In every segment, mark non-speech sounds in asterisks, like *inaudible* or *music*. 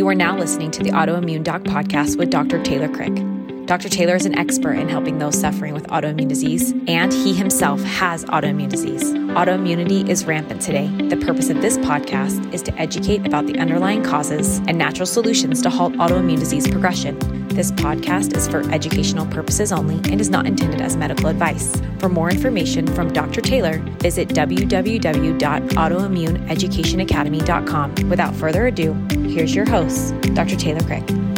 You are now listening to the Autoimmune Doc podcast with Dr. Taylor Krick. Dr. Taylor is an expert in helping those suffering with autoimmune disease, and he himself has autoimmune disease. Autoimmunity is rampant today. The purpose of this podcast is to educate about the underlying causes and natural solutions to halt autoimmune disease progression. This podcast is for educational purposes only and is not intended as medical advice. For more information from Dr. Taylor, visit www.autoimmuneeducationacademy.com. Without further ado, here's your host, Dr. Taylor Krick.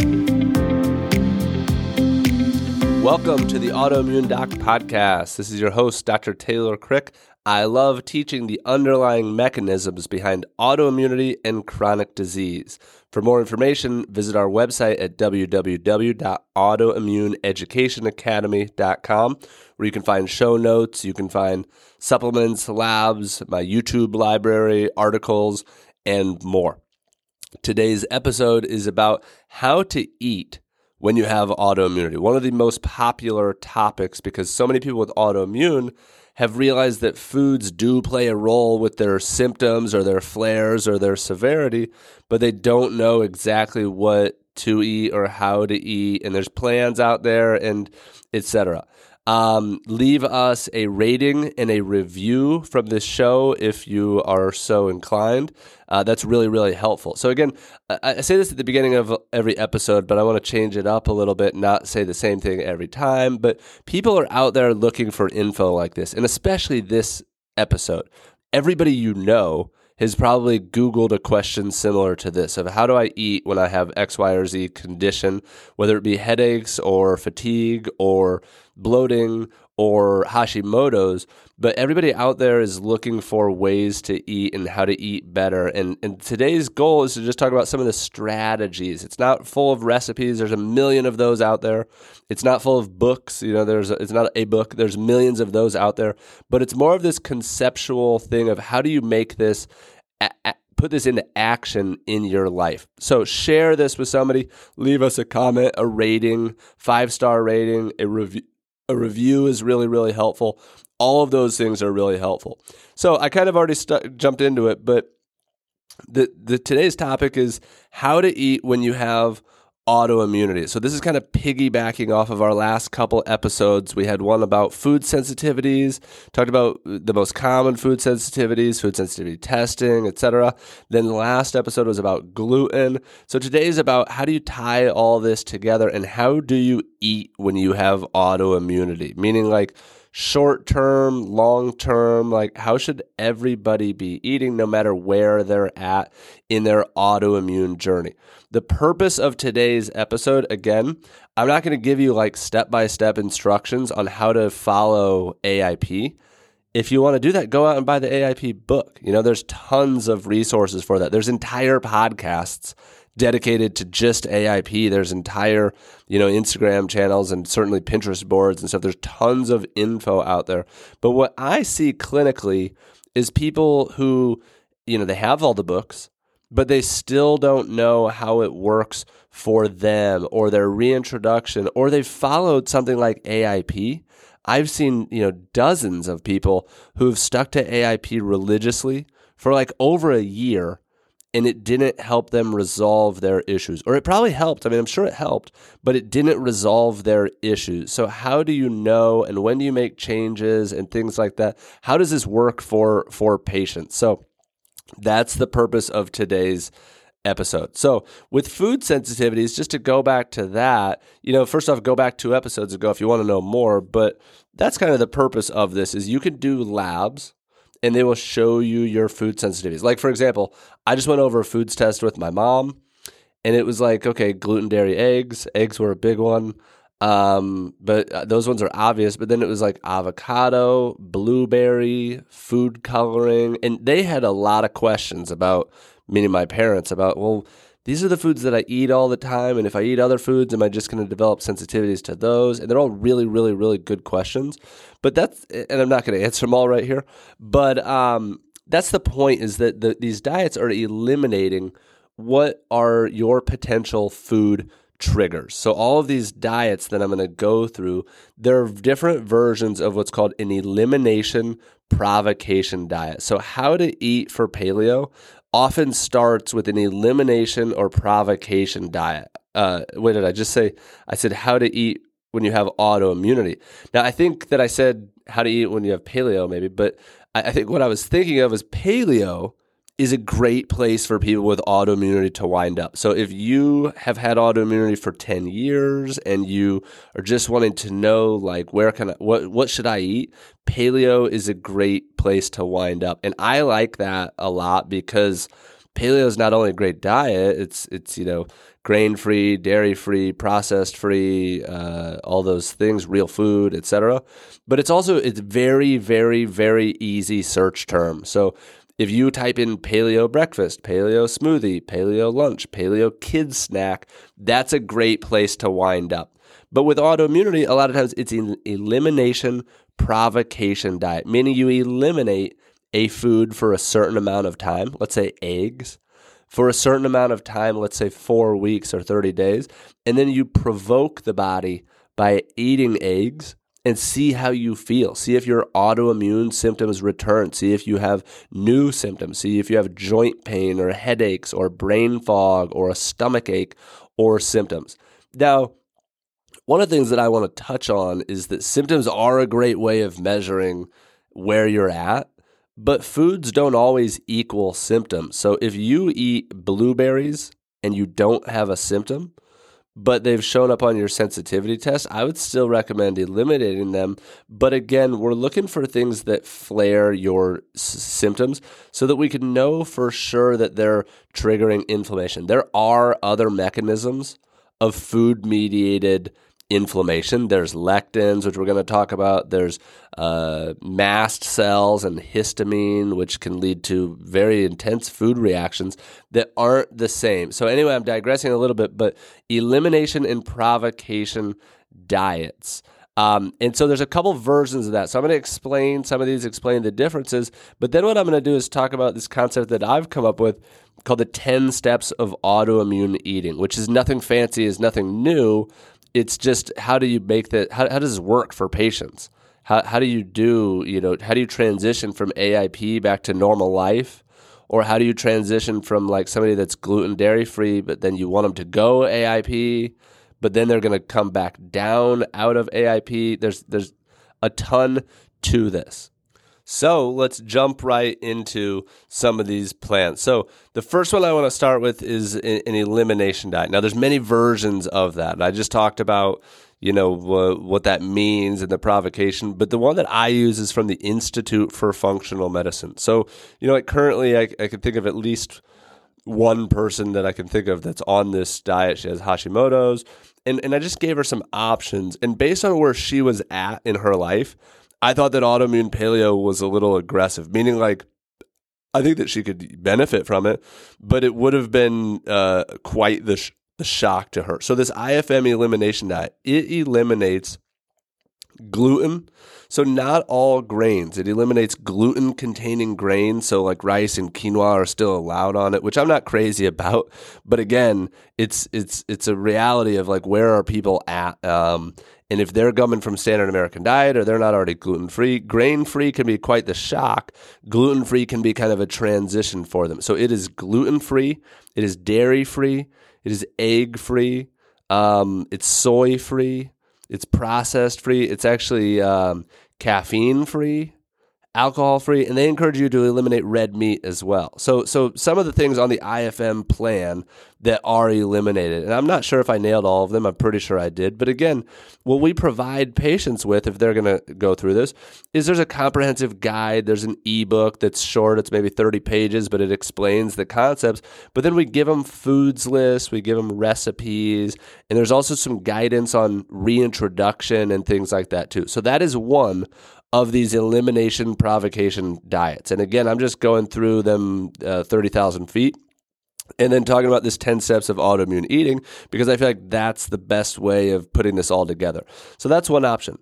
Welcome to the Autoimmune Doc Podcast. This is your host, Dr. Taylor Krick. I love teaching the underlying mechanisms behind autoimmunity and chronic disease. For more information, visit our website at www.autoimmuneeducationacademy.com, where you can find show notes, you can find supplements, labs, my YouTube library, articles, and more. Today's episode is about how to eat when you have autoimmunity. One of the most popular topics because so many people with autoimmune have realized that foods do play a role with their symptoms or their flares or their severity, but they don't know exactly what to eat or how to eat and there's plans out there and etc. Um, leave us a rating and a review from this show if you are so inclined. Uh, that's really, really helpful. So, again, I, I, say this at the beginning of every episode, but I want to change it up a little bit, not say the same thing every time. But people are out there looking for info like this, and especially this episode. Everybody you know has probably Googled a question similar to this of how do I eat when I have X, Y, or Z condition, whether it be headaches or fatigue or bloating or Hashimoto's, but everybody out there is looking for ways to eat and how to eat better. And, and today's goal is to just talk about some of the strategies. It's not full of recipes. There's a million of those out there. It's not full of books. You know, there's a, it's not a book. There's millions of those out there. But it's more of this conceptual thing of how do you make this put this into action in your life. So share this with somebody, leave us a comment, a rating, five star rating, a review, a review is really, really helpful. All of those things are really helpful. So I kind of already jumped into it, but the, the today's topic is how to eat when you have autoimmunity. So this is kind of piggybacking off of our last couple episodes. We had one about food sensitivities, talked about the most common food sensitivities, food sensitivity testing, etc. Then the last episode was about gluten. So today is about how do you tie all this together and how do you eat when you have autoimmunity? Meaning like short term, long term, like how should everybody be eating no matter where they're at in their autoimmune journey? The purpose of today's episode, again, I'm not going to give you like step by step instructions on how to follow AIP. If you want to do that, go out and buy the AIP book. You know, there's tons of resources for that. There's entire podcasts dedicated to just AIP. There's entire, you know, Instagram channels and certainly Pinterest boards and stuff. There's tons of info out there. But what I see clinically is people who, you know, they have all the books, but they still don't know how it works for them or their reintroduction or they've followed something like AIP. I've seen, you know, dozens of people who've stuck to AIP religiously for like over a year and it didn't help them resolve their issues. Or it probably helped. I mean, I'm sure it helped, but it didn't resolve their issues. So, how do you know and when do you make changes and things like that? How does this work for for patients? So, that's the purpose of today's episode. So, with food sensitivities, just to go back to that, you know, first off, go back two episodes ago if you want to know more, but that's kind of the purpose of this is you can do labs and they will show you your food sensitivities. Like for example, I just went over a foods test with my mom, and it was like, okay, gluten, dairy, eggs. Eggs were a big one, um, but uh, those ones are obvious. But then it was like avocado, blueberry, food coloring, and they had a lot of questions about, meaning my parents, about well these are the foods that I eat all the time. And if I eat other foods, am I just going to develop sensitivities to those? And they're all really, really, really good questions. But that's, and I'm not going to answer them all right here. But um, that's the point is that the, these diets are eliminating what are your potential food triggers. So all of these diets that I'm going to go through, there are different versions of what's called an elimination provocation diet. So, how to eat for paleo often starts with an elimination or provocation diet. Uh, what did I just say? I said how to eat when you have autoimmunity. Now, I think that I said how to eat when you have paleo, maybe, but I, I think what I was thinking of is paleo is a great place for people with autoimmunity to wind up. So if you have had autoimmunity for 10 years and you are just wanting to know like where can I what what should I eat? Paleo is a great place to wind up. And I like that a lot because paleo is not only a great diet, it's it's you know grain free, dairy free, processed free, uh, all those things, real food, etc. But it's also it's very very very easy search term. So if you type in paleo breakfast, paleo smoothie, paleo lunch, paleo kids snack, that's a great place to wind up. But with autoimmunity, a lot of times it's an elimination provocation diet, meaning you eliminate a food for a certain amount of time, let's say eggs, for a certain amount of time, let's say four weeks or 30 days, and then you provoke the body by eating eggs and see how you feel. See if your autoimmune symptoms return. See if you have new symptoms. See if you have joint pain or headaches or brain fog or a stomach ache or symptoms. Now, one of the things that I want to touch on is that symptoms are a great way of measuring where you're at, but foods don't always equal symptoms. So if you eat blueberries and you don't have a symptom, but they've shown up on your sensitivity test, I would still recommend eliminating them. But again, we're looking for things that flare your s- symptoms so that we can know for sure that they're triggering inflammation. There are other mechanisms of food mediated inflammation. There's lectins, which we're going to talk about. There's uh, mast cells and histamine, which can lead to very intense food reactions that aren't the same. So, anyway, I'm digressing a little bit, but elimination and provocation diets. Um, and so there's a couple versions of that. So I'm going to explain some of these, explain the differences. But then what I'm going to do is talk about this concept that I've come up with called the 10 steps of autoimmune eating, which is nothing fancy, is nothing new, it's just how do you make that how, how does this work for patients? How, how do you do you know how do you transition from aip back to normal life? Or how do you transition from like somebody that's gluten dairy free but then you want them to go aip but then they're going to come back down out of aip there's there's a ton to this so let's jump right into some of these plants. So the first one I want to start with is an elimination diet. Now there's many versions of that. I just talked about you know what that means and the provocation, but the one that I use is from the Institute for Functional Medicine. So you know, currently I, I can think of at least one person that I can think of that's on this diet. She has Hashimoto's, and and I just gave her some options, and based on where she was at in her life I thought that autoimmune paleo was a little aggressive, meaning like I think that she could benefit from it, but it would have been uh, quite the, sh- the shock to her. So this IFM elimination diet it eliminates gluten. So not all grains. It eliminates gluten containing grains. So like rice and quinoa are still allowed on it, which I'm not crazy about. But again, it's it's it's a reality of like where are people at. Um, and if they're coming from standard American diet or they're not already gluten free, grain free can be quite the shock. Gluten free can be kind of a transition for them. So it is gluten free, it is dairy free, it is egg free, um, it's soy free, it's processed free, it's actually um, caffeine free alcohol free, and they encourage you to eliminate red meat as well. So, so some of the things on the IFM plan that are eliminated, and I'm not sure if I nailed all of them. I'm pretty sure I did. But again, what we provide patients with, if they're going to go through this, is there's a comprehensive guide. There's an ebook that's short. It's maybe 30 pages, but it explains the concepts. But then we give them foods lists, we give them recipes, and there's also some guidance on reintroduction and things like that too. So that is one of these elimination provocation diets. And again, I'm just going through them uh, 30,000 feet and then talking about this 10 steps of autoimmune eating because I feel like that's the best way of putting this all together. So that's one option.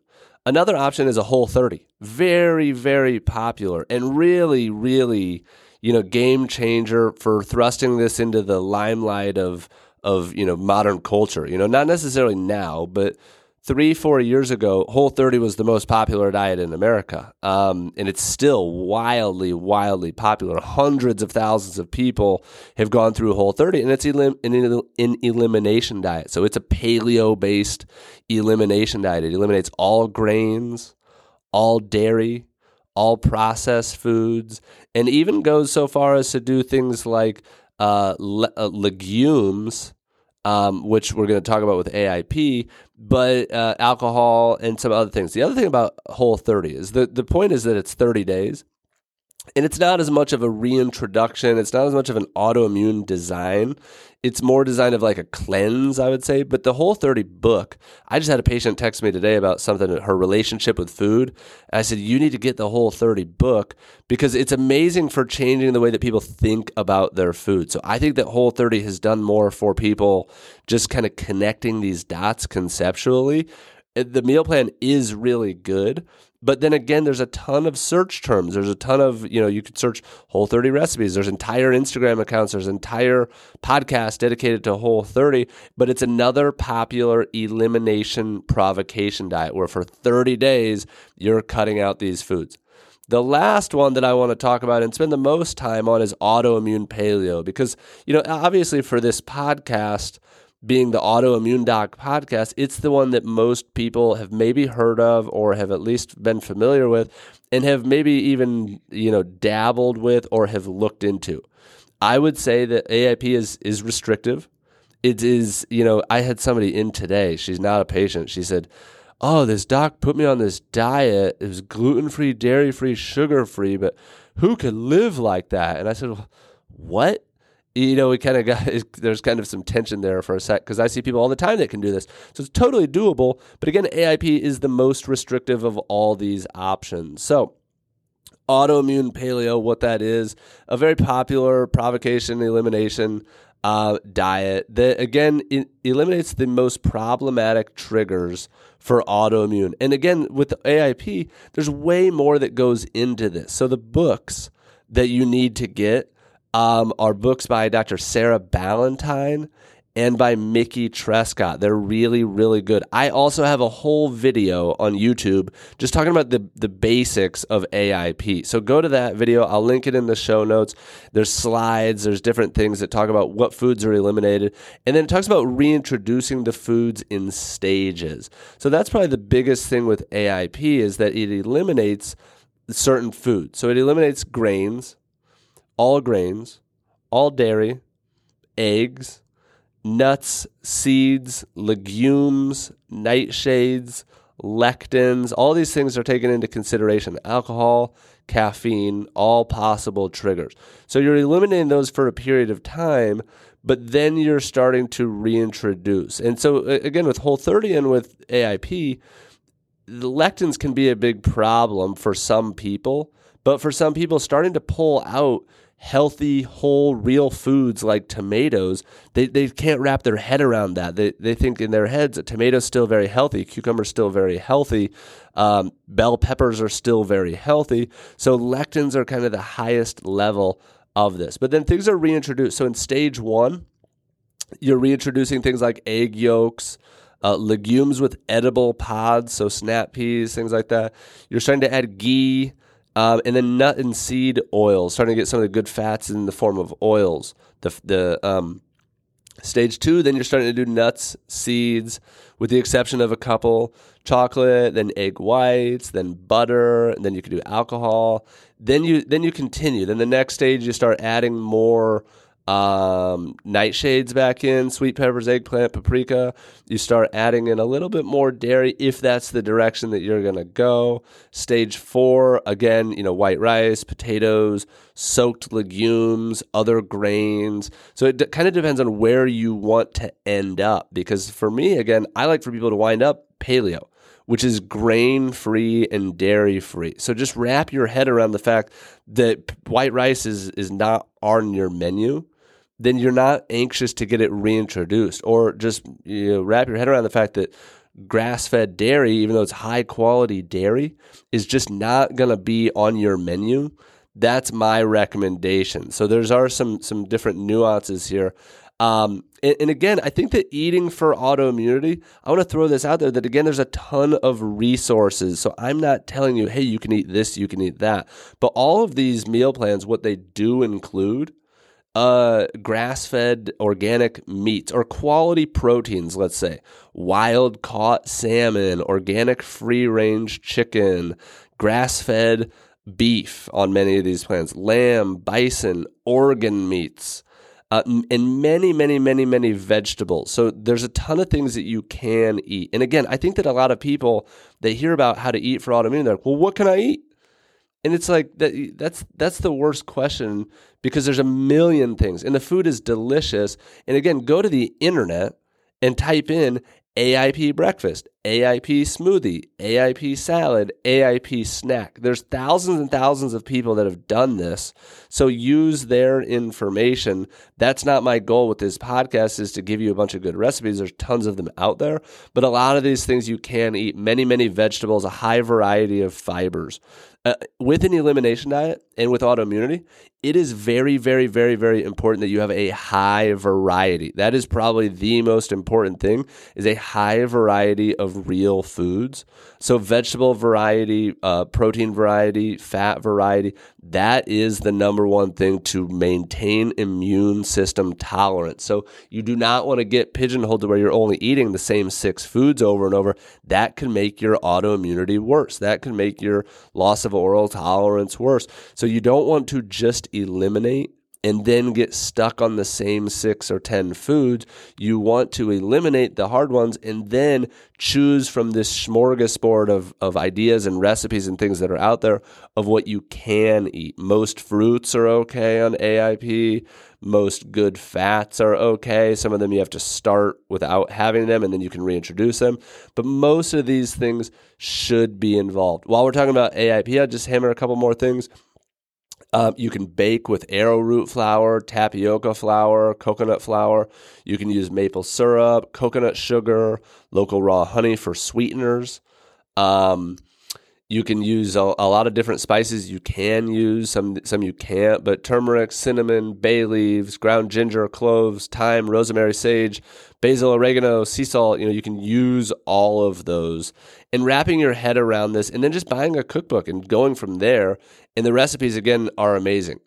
Another option is a whole 30. Very, very popular and really, really, you know, game changer for thrusting this into the limelight of of, you know, modern culture. You know, not necessarily now, but three, four years ago, Whole 30 was the most popular diet in America. Um, and it's still wildly, wildly popular. Hundreds of thousands of people have gone through Whole 30, and it's elim- an, an elimination diet. So it's a paleo based elimination diet. It eliminates all grains, all dairy, all processed foods, and even goes so far as to do things like uh, le- uh, legumes um, which we're going to talk about with AIP, but uh, alcohol and some other things. The other thing about Whole 30 is the, the point is that it's 30 days. And it's not as much of a reintroduction. It's not as much of an autoimmune design. It's more designed of like a cleanse, I would say. But the whole 30 book, I just had a patient text me today about something, her relationship with food. And I said, you need to get the whole 30 book because it's amazing for changing the way that people think about their food. So I think that whole 30 has done more for people just kind of connecting these dots conceptually. Uh, the meal plan is really good but then again, there's a ton of search terms. There's a ton of, you know, you could search Whole 30 recipes. There's entire Instagram accounts. There's entire podcasts dedicated to Whole 30. But it's another popular elimination provocation diet where for 30 days, you're cutting out these foods. The last one that I want to talk about and spend the most time on is autoimmune paleo because, you know, obviously for this podcast, being the autoimmune doc podcast, it's the one that most people have maybe heard of or have at least been familiar with and have maybe even, you know, dabbled with or have looked into. I would say that AIP is is restrictive. It is, you know, I had somebody in today. She's not a patient. She said, "Oh, this doc put me on this diet. It was gluten-free, dairy-free, sugar-free, but who could live like that?" And I said, "What?" You know, we kind of got *laughs* there's kind of some tension there for a sec because I see people all the time that can do this. So it's totally doable. But again, AIP is the most restrictive of all these options. So autoimmune paleo, what that is, a very popular provocation elimination uh, diet that again eliminates the most problematic triggers for autoimmune. And again, with AIP, there's way more that goes into this. So the books that you need to get um, are books by Dr. Sarah Ballantyne and by Mickey Trescott. They're really, really good. I also have a whole video on YouTube just talking about the, the basics of AIP. So go to that video. I'll link it in the show notes. There's slides, there's different things that talk about what foods are eliminated. And then it talks about reintroducing the foods in stages. So that's probably the biggest thing with AIP is that it eliminates certain foods. So it eliminates grains, all grains, all dairy, eggs, nuts, seeds, legumes, nightshades, lectins, all these things are taken into consideration. Alcohol, caffeine, all possible triggers. So you're eliminating those for a period of time, but then you're starting to reintroduce. And so, again, with Whole 30 and with AIP, lectins can be a big problem for some people, but for some people, starting to pull out healthy, whole, real foods like tomatoes, they, they can't wrap their head around that. They, they think in their heads that tomatoes still very healthy, cucumbers still very healthy, um, bell peppers are still very healthy. So lectins are kind of the highest level of this. But then things are reintroduced. So in stage one, you're reintroducing things like egg yolks. Uh, legumes with edible pods, so snap peas, things like that. You're starting to add ghee, um, and then nut and seed oils, starting to get some of the good fats in the form of oils. The the um, stage two, then you're starting to do nuts, seeds, with the exception of a couple chocolate, then egg whites, then butter, and then you can do alcohol. Then you then you continue. Then the next stage, you start adding more um, nightshades back in, sweet peppers, eggplant, paprika. You start adding in a little bit more dairy if that's the direction that you're going to go. Stage four, again, you know, white rice, potatoes, soaked legumes, other grains. So it d- kind of depends on where you want to end up. Because for me, again, I like for people to wind up paleo which is grain free and dairy free. So just wrap your head around the fact that white rice is, is not on your menu then you're not anxious to get it reintroduced or just you know, wrap your head around the fact that grass fed dairy, even though it's high quality dairy, is just not going to be on your menu. That's my recommendation. So there's are some some different nuances here. Um, and, and, again, I think that eating for autoimmunity, I want to throw this out there that again, there's a ton of resources. So I'm not telling you, hey, you can eat this, you can eat that. But all of these meal plans, what they do include uh, grass fed organic meats or quality proteins, let's say wild caught salmon, organic free range chicken, grass fed beef on many of these plants, lamb, bison, organ meats. Uh, and many, many, many, many vegetables. So there's a ton of things that you can eat. And again, I think that a lot of people they hear about how to eat for autoimmune. They're like, well, what can I eat? And it's like that. That's that's the worst question because there's a million things, and the food is delicious. And again, go to the internet and type in AIP breakfast, AIP smoothie, AIP salad, AIP snack. There's thousands and thousands of people that have done this. So use their information. That's not my goal with this podcast is to give you a bunch of good recipes. There's tons of them out there, but a lot of these things you can eat many many vegetables, a high variety of fibers. Uh, with an elimination diet and with autoimmunity, it is very, very, very, very important that you have a high variety. That is probably the most important thing is a high variety of real foods. So vegetable variety, uh, protein variety, fat variety, that is the number one thing to maintain immune system tolerance. So you do not want to get pigeonholed to where you're only eating the same six foods over and over. That can make your autoimmunity worse. That can make your loss of oral tolerance worse. So you don't want to just eliminate and then get stuck on the same six or 10 foods. You want to eliminate the hard ones and then choose from this smorgasbord of, of ideas and recipes and things that are out there of what you can eat. Most fruits are okay on AIP. Most good fats are okay. Some of them you have to start without having them and then you can reintroduce them. But most of these things should be involved. While we're talking about AIP, I'll just hammer a couple more things. Um, you can bake with arrowroot flour, tapioca flour, coconut flour. You can use maple syrup, coconut sugar, local raw honey for sweeteners. Um, you can use a, a, lot of different spices. You can use some, some you can't, but turmeric, cinnamon, bay leaves, ground ginger, cloves, thyme, rosemary, sage, basil, oregano, sea salt. You know, you can use all of those and wrapping your head around this, and then just buying a cookbook and going from there. And the recipes again are amazing.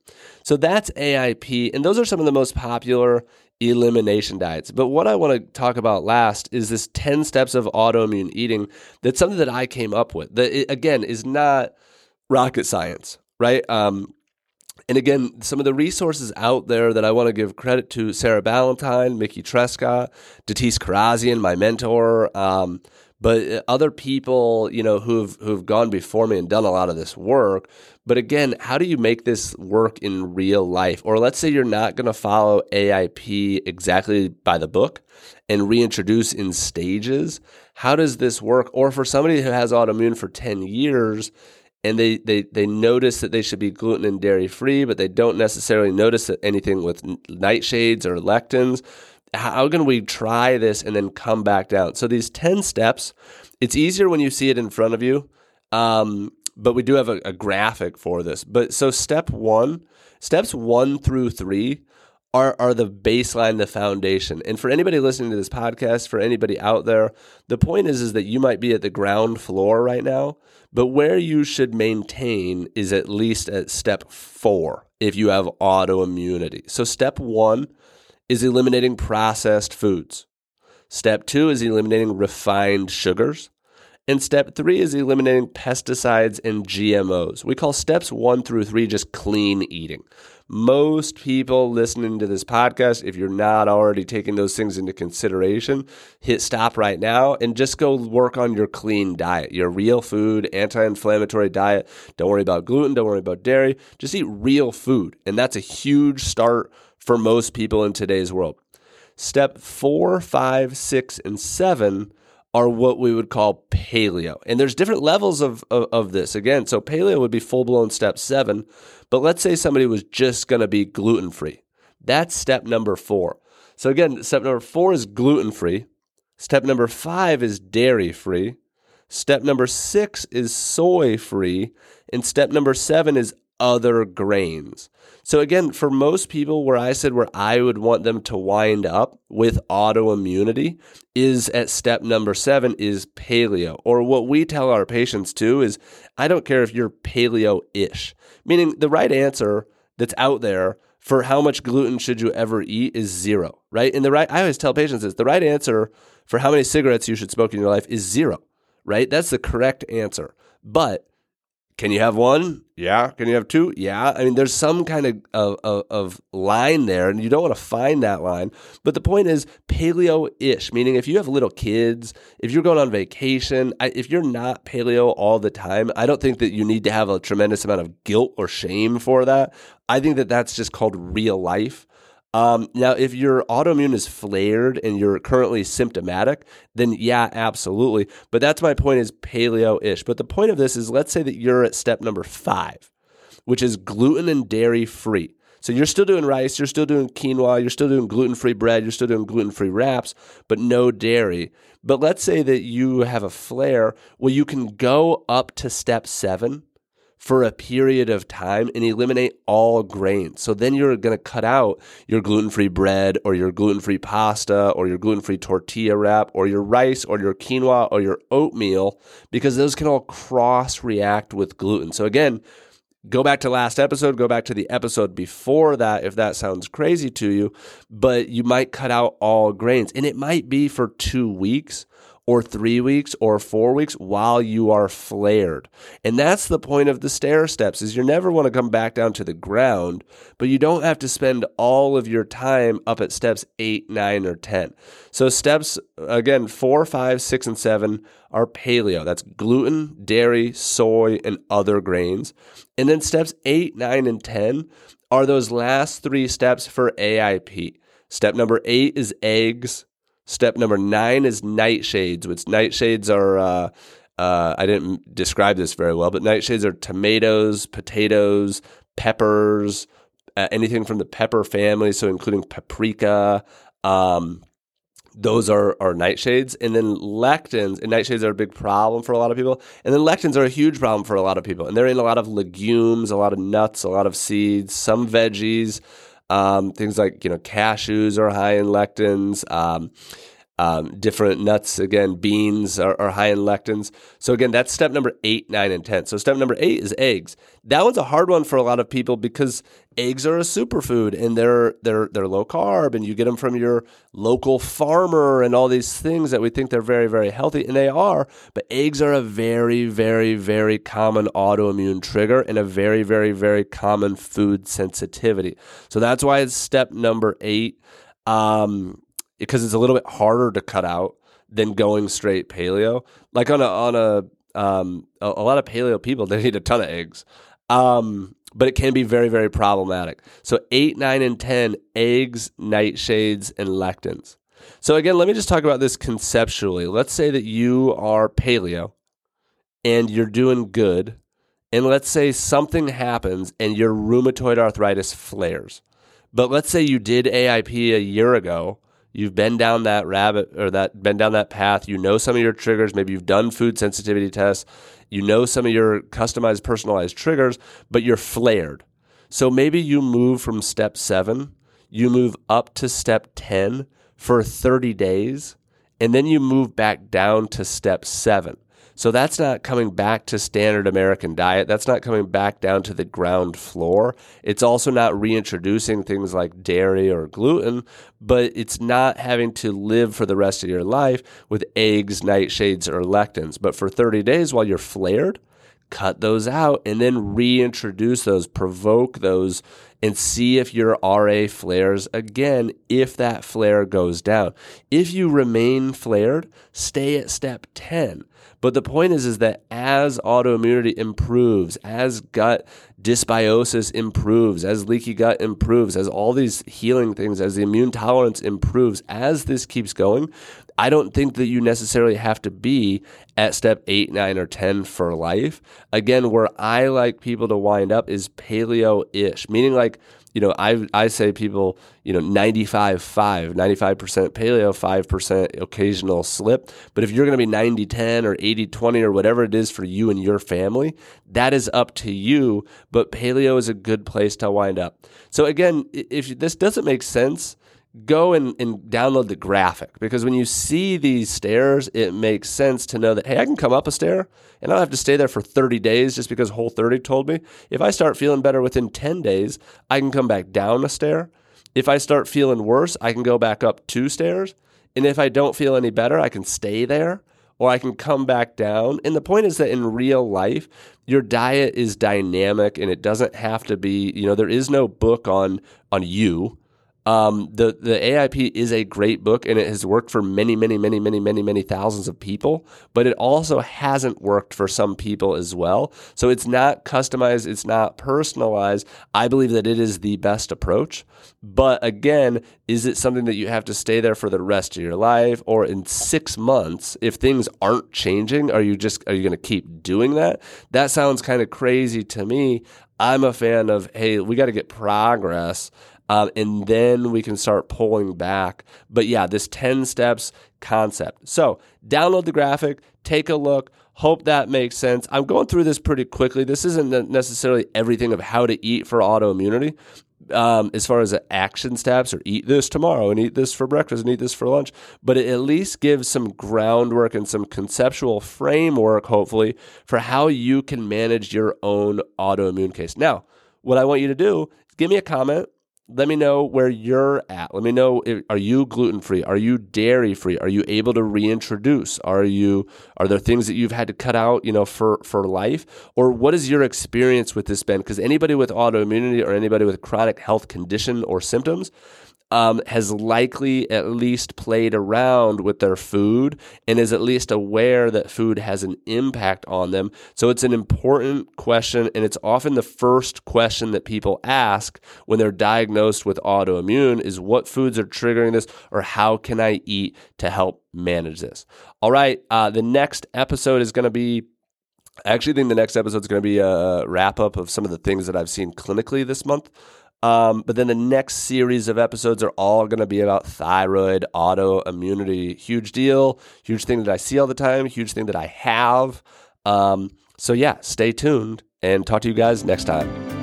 So that's AIP, and those are some of the most popular elimination diets. But what I want to talk about last is this 10 steps of autoimmune eating. That's something that I came up with. That, it, again, is not rocket science, right? Um, and again, some of the resources out there that I want to give credit to Sarah Ballantyne, Mickey Trescott, Datis Kharrazian, my mentor, um, but uh, other people, you know, who've who've gone before me and done a lot of this work. But again, how do you make this work in real life? Or let's say you're not going to follow AIP exactly by the book and reintroduce in stages. How does this work? Or for somebody who has autoimmune for 10 years and they, they, they notice that they should be gluten and dairy free, but they don't necessarily notice that anything with nightshades or lectins how can we try this and then come back down? So these 10 steps, it's easier when you see it in front of you. Um, but we do have a, a graphic for this. But so step one, steps one through three are, are the baseline, the foundation. And for anybody listening to this podcast, for anybody out there, the point is, is that you might be at the ground floor right now, but where you should maintain is at least at step four if you have autoimmunity. So step one is eliminating processed foods. Step two is eliminating refined sugars. And step three is eliminating pesticides and GMOs. We call steps one through three just clean eating. Most people listening to this podcast, if you're not already taking those things into consideration, hit stop right now and just go work on your clean diet, your real food, anti inflammatory diet. Don't worry about gluten, don't worry about dairy. Just eat real food. And that's a huge start for most people in today's world. Step four, five, six, and seven are what we would call paleo. And there's different levels of, of, of this. Again, so paleo would be full blown step seven, but let's say somebody was just going to be gluten free. That's step number four. So again, step number four is gluten free. Step number five is dairy free. Step number six is soy free. And step number seven is other grains. So again, for most people where I said where I would want them to wind up with autoimmunity is at step number 7 is paleo or what we tell our patients too is I don't care if you're paleo-ish, meaning the right answer that's out there for how much gluten should you ever eat is zero, right? And the right I always tell patients is the right answer for how many cigarettes you should smoke in your life is zero, right? That's the correct answer. But can you have one? Yeah. Can you have two? Yeah. I mean, there's some kind of, of, of line there, and you don't want to find that line. But the point is paleo ish, meaning if you have little kids, if you're going on vacation, I, if you're not paleo all the time, I don't think that you need to have a tremendous amount of guilt or shame for that. I think that that's just called real life. Um, now, if your autoimmune is flared and you're currently symptomatic, then yeah, absolutely. But that's my point is paleo ish. But the point of this is let's say that you're at step number five, which is gluten and dairy free. So you're still doing rice, you're still doing quinoa, you're still doing gluten free bread, you're still doing gluten free wraps, but no dairy. But let's say that you have a flare. Well, you can go up to step seven for a period of time and eliminate all grains. So then you're going to cut out your gluten free bread or your gluten free pasta or your gluten free tortilla wrap or your rice or your quinoa or your oatmeal because those can all cross react with gluten. So again, go back to last episode, go back to the episode before that if that sounds crazy to you, but you might cut out all grains and it might be for two weeks or three weeks or four weeks while you are flared. And that's the point of the stair steps is you never want to come back down to the ground, but you don't have to spend all of your time up at steps eight, nine, or 10. So steps, again, four, five, six, and seven are paleo. That's gluten, dairy, soy, and other grains. And then steps eight, nine, and 10 are those last three steps for AIP. Step number eight is eggs. Step number nine is nightshades, which nightshades are. Uh, uh, I didn't describe this very well, but nightshades are tomatoes, potatoes, peppers, uh, anything from the pepper family, so including paprika. Um, those are, are nightshades. And then lectins, and nightshades are a big problem for a lot of people. And then lectins are a huge problem for a lot of people. And they're in a lot of legumes, a lot of nuts, a lot of seeds, some veggies. Um, things like you know cashews are high in lectins. Um, um, different nuts, again, beans are, are, high in lectins. So, again, that's step number eight, nine, and 10. So, step number eight is eggs. That one's a hard one for a lot of people because eggs are a superfood and they're, they're, they're low carb and you get them from your local farmer and all these things that we think they're very, very healthy. And they are. But eggs are a very, very, very common autoimmune trigger and a very, very, very common food sensitivity. So, that's why it's step number eight. Um, because it's a little bit harder to cut out than going straight paleo. Like on a on a um, a, a, lot of paleo people *laughs* they need a ton of eggs, um, but it can be very very problematic. So eight, nine, and ten eggs, nightshades, and lectins. So again, let me just talk about this conceptually. Let's say that you are paleo and you're doing good, and let's say something happens and your rheumatoid arthritis flares. But let's say you did AIP a year ago You've been down that rabbit or that been down that path. You know some of your triggers. Maybe you've done food sensitivity tests. You know some of your customized, personalized triggers, but you're flared. So maybe you move from step seven, you move up to step 10 for 30 days, and then you move back down to step seven. So that's not coming back to standard American diet. That's not coming back down to the ground floor. It's also not reintroducing things like dairy or gluten, but it's not having to live for the rest of your life with eggs, nightshades, or lectins. But for 30 days while you're flared, cut those out and then reintroduce those, provoke those, and see if your RA flares again if that flare goes down. If you remain flared, stay at step 10. But the point is, is that as autoimmunity improves, as gut dysbiosis improves, as leaky gut improves, as all these healing things, as the immune tolerance improves, as this keeps going, I don't think that you necessarily have to be at step eight, nine, or 10 for life. Again, where I like people to wind up is paleo ish, meaning like you know, I I say people, you know, 95 5, 95% paleo, 5% occasional slip. But if you're going to be 90 10 or 80 20 or whatever it is for you and your family, that is up to you. But paleo is a good place to wind up. So again, if this doesn't make sense, go and, and download the graphic because when you see these stairs, it makes sense to know that, hey, I can come up a stair and I don't have to stay there for 30 days just because Whole 30 told me. If I start feeling better within 10 days, I can come back down a stair. If I start feeling worse, I can go back up two stairs. And if I don't feel any better, I can stay there or I can come back down. And the point is that in real life, your diet is dynamic and it doesn't have to be, you know, there is no book on on you um, the the AIP is a great book and it has worked for many, many, many, many, many, many thousands of people, but it also hasn't worked for some people as well. So it's not customized, it's not personalized. I believe that it is the best approach. But again, is it something that you have to stay there for the rest of your life or in six months? If things aren't changing, are you just are you going to keep doing that? That sounds kind of crazy to me. I'm a fan of hey, we got to get progress um, and then we can start pulling back. But yeah, this 10 steps concept. So download the graphic, take a look. Hope that makes sense. I'm going through this pretty quickly. This isn't necessarily everything of how to eat for autoimmunity. Um, as far as action steps or eat this tomorrow and eat this for breakfast and eat this for lunch, but it at least gives some groundwork and some conceptual framework, hopefully, for how you can manage your own autoimmune case. Now, what I want you to do is give me a comment let me know where you're at. Let me know if, are you gluten free? Are you dairy free? Are you able to reintroduce? Are you are there things that you've had to cut out, you know, for for life? Or what is your experience with this been? Because anybody with autoimmunity or anybody with chronic health condition or symptoms, um, has likely at least played around with their food and is at least aware that food has an impact on them. So it's an important question, and it's often the first question that people ask when they're diagnosed with autoimmune is what foods are triggering this, or how can I eat to help manage this? All right, uh, the next episode is going to be I actually think the next episode is going to be a wrap up of some of the things that I've seen clinically this month. Um, but then the next series of episodes are all going to be about thyroid autoimmunity. Huge deal, huge thing that I see all the time, huge thing that I have. Um, so, yeah, stay tuned and talk to you guys next time.